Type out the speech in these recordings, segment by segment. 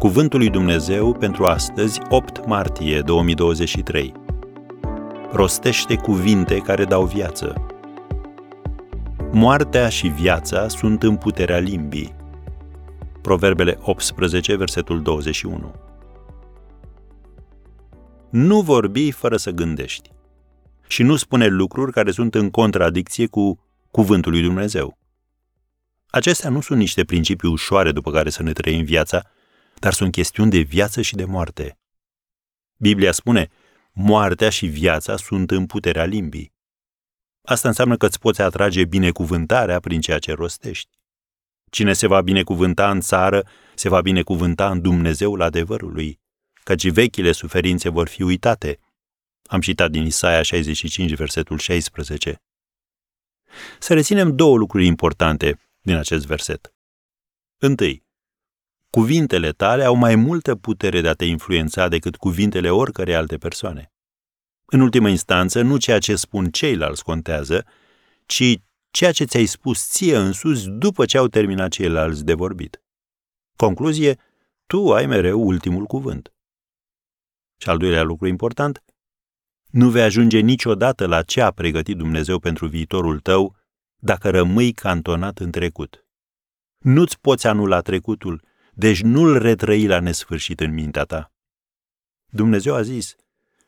Cuvântul lui Dumnezeu pentru astăzi, 8 martie 2023. Rostește cuvinte care dau viață. Moartea și viața sunt în puterea limbii. Proverbele 18, versetul 21. Nu vorbi fără să gândești. Și nu spune lucruri care sunt în contradicție cu cuvântul lui Dumnezeu. Acestea nu sunt niște principii ușoare după care să ne trăim viața, dar sunt chestiuni de viață și de moarte. Biblia spune, moartea și viața sunt în puterea limbii. Asta înseamnă că îți poți atrage binecuvântarea prin ceea ce rostești. Cine se va binecuvânta în țară, se va binecuvânta în Dumnezeul adevărului, căci vechile suferințe vor fi uitate. Am citat din Isaia 65, versetul 16. Să reținem două lucruri importante din acest verset. Întâi, cuvintele tale au mai multă putere de a te influența decât cuvintele oricărei alte persoane. În ultimă instanță, nu ceea ce spun ceilalți contează, ci ceea ce ți-ai spus ție însuți după ce au terminat ceilalți de vorbit. Concluzie, tu ai mereu ultimul cuvânt. Și al doilea lucru important, nu vei ajunge niciodată la ce a pregătit Dumnezeu pentru viitorul tău dacă rămâi cantonat în trecut. Nu-ți poți anula trecutul, deci nu-l retrăi la nesfârșit în mintea ta. Dumnezeu a zis,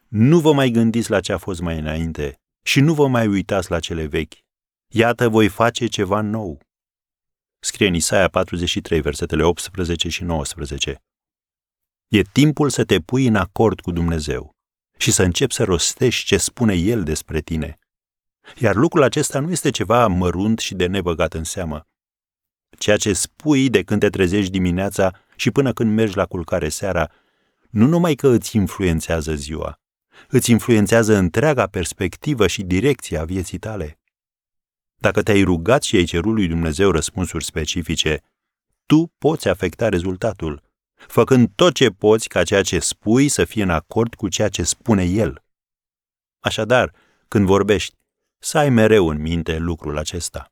nu vă mai gândiți la ce a fost mai înainte și nu vă mai uitați la cele vechi. Iată, voi face ceva nou. Scrie în Isaia 43, versetele 18 și 19. E timpul să te pui în acord cu Dumnezeu și să începi să rostești ce spune El despre tine. Iar lucrul acesta nu este ceva mărunt și de nebăgat în seamă. Ceea ce spui de când te trezești dimineața și până când mergi la culcare seara, nu numai că îți influențează ziua, îți influențează întreaga perspectivă și direcția a vieții tale. Dacă te-ai rugat și ai cerut lui Dumnezeu răspunsuri specifice, tu poți afecta rezultatul, făcând tot ce poți ca ceea ce spui să fie în acord cu ceea ce spune El. Așadar, când vorbești, să ai mereu în minte lucrul acesta.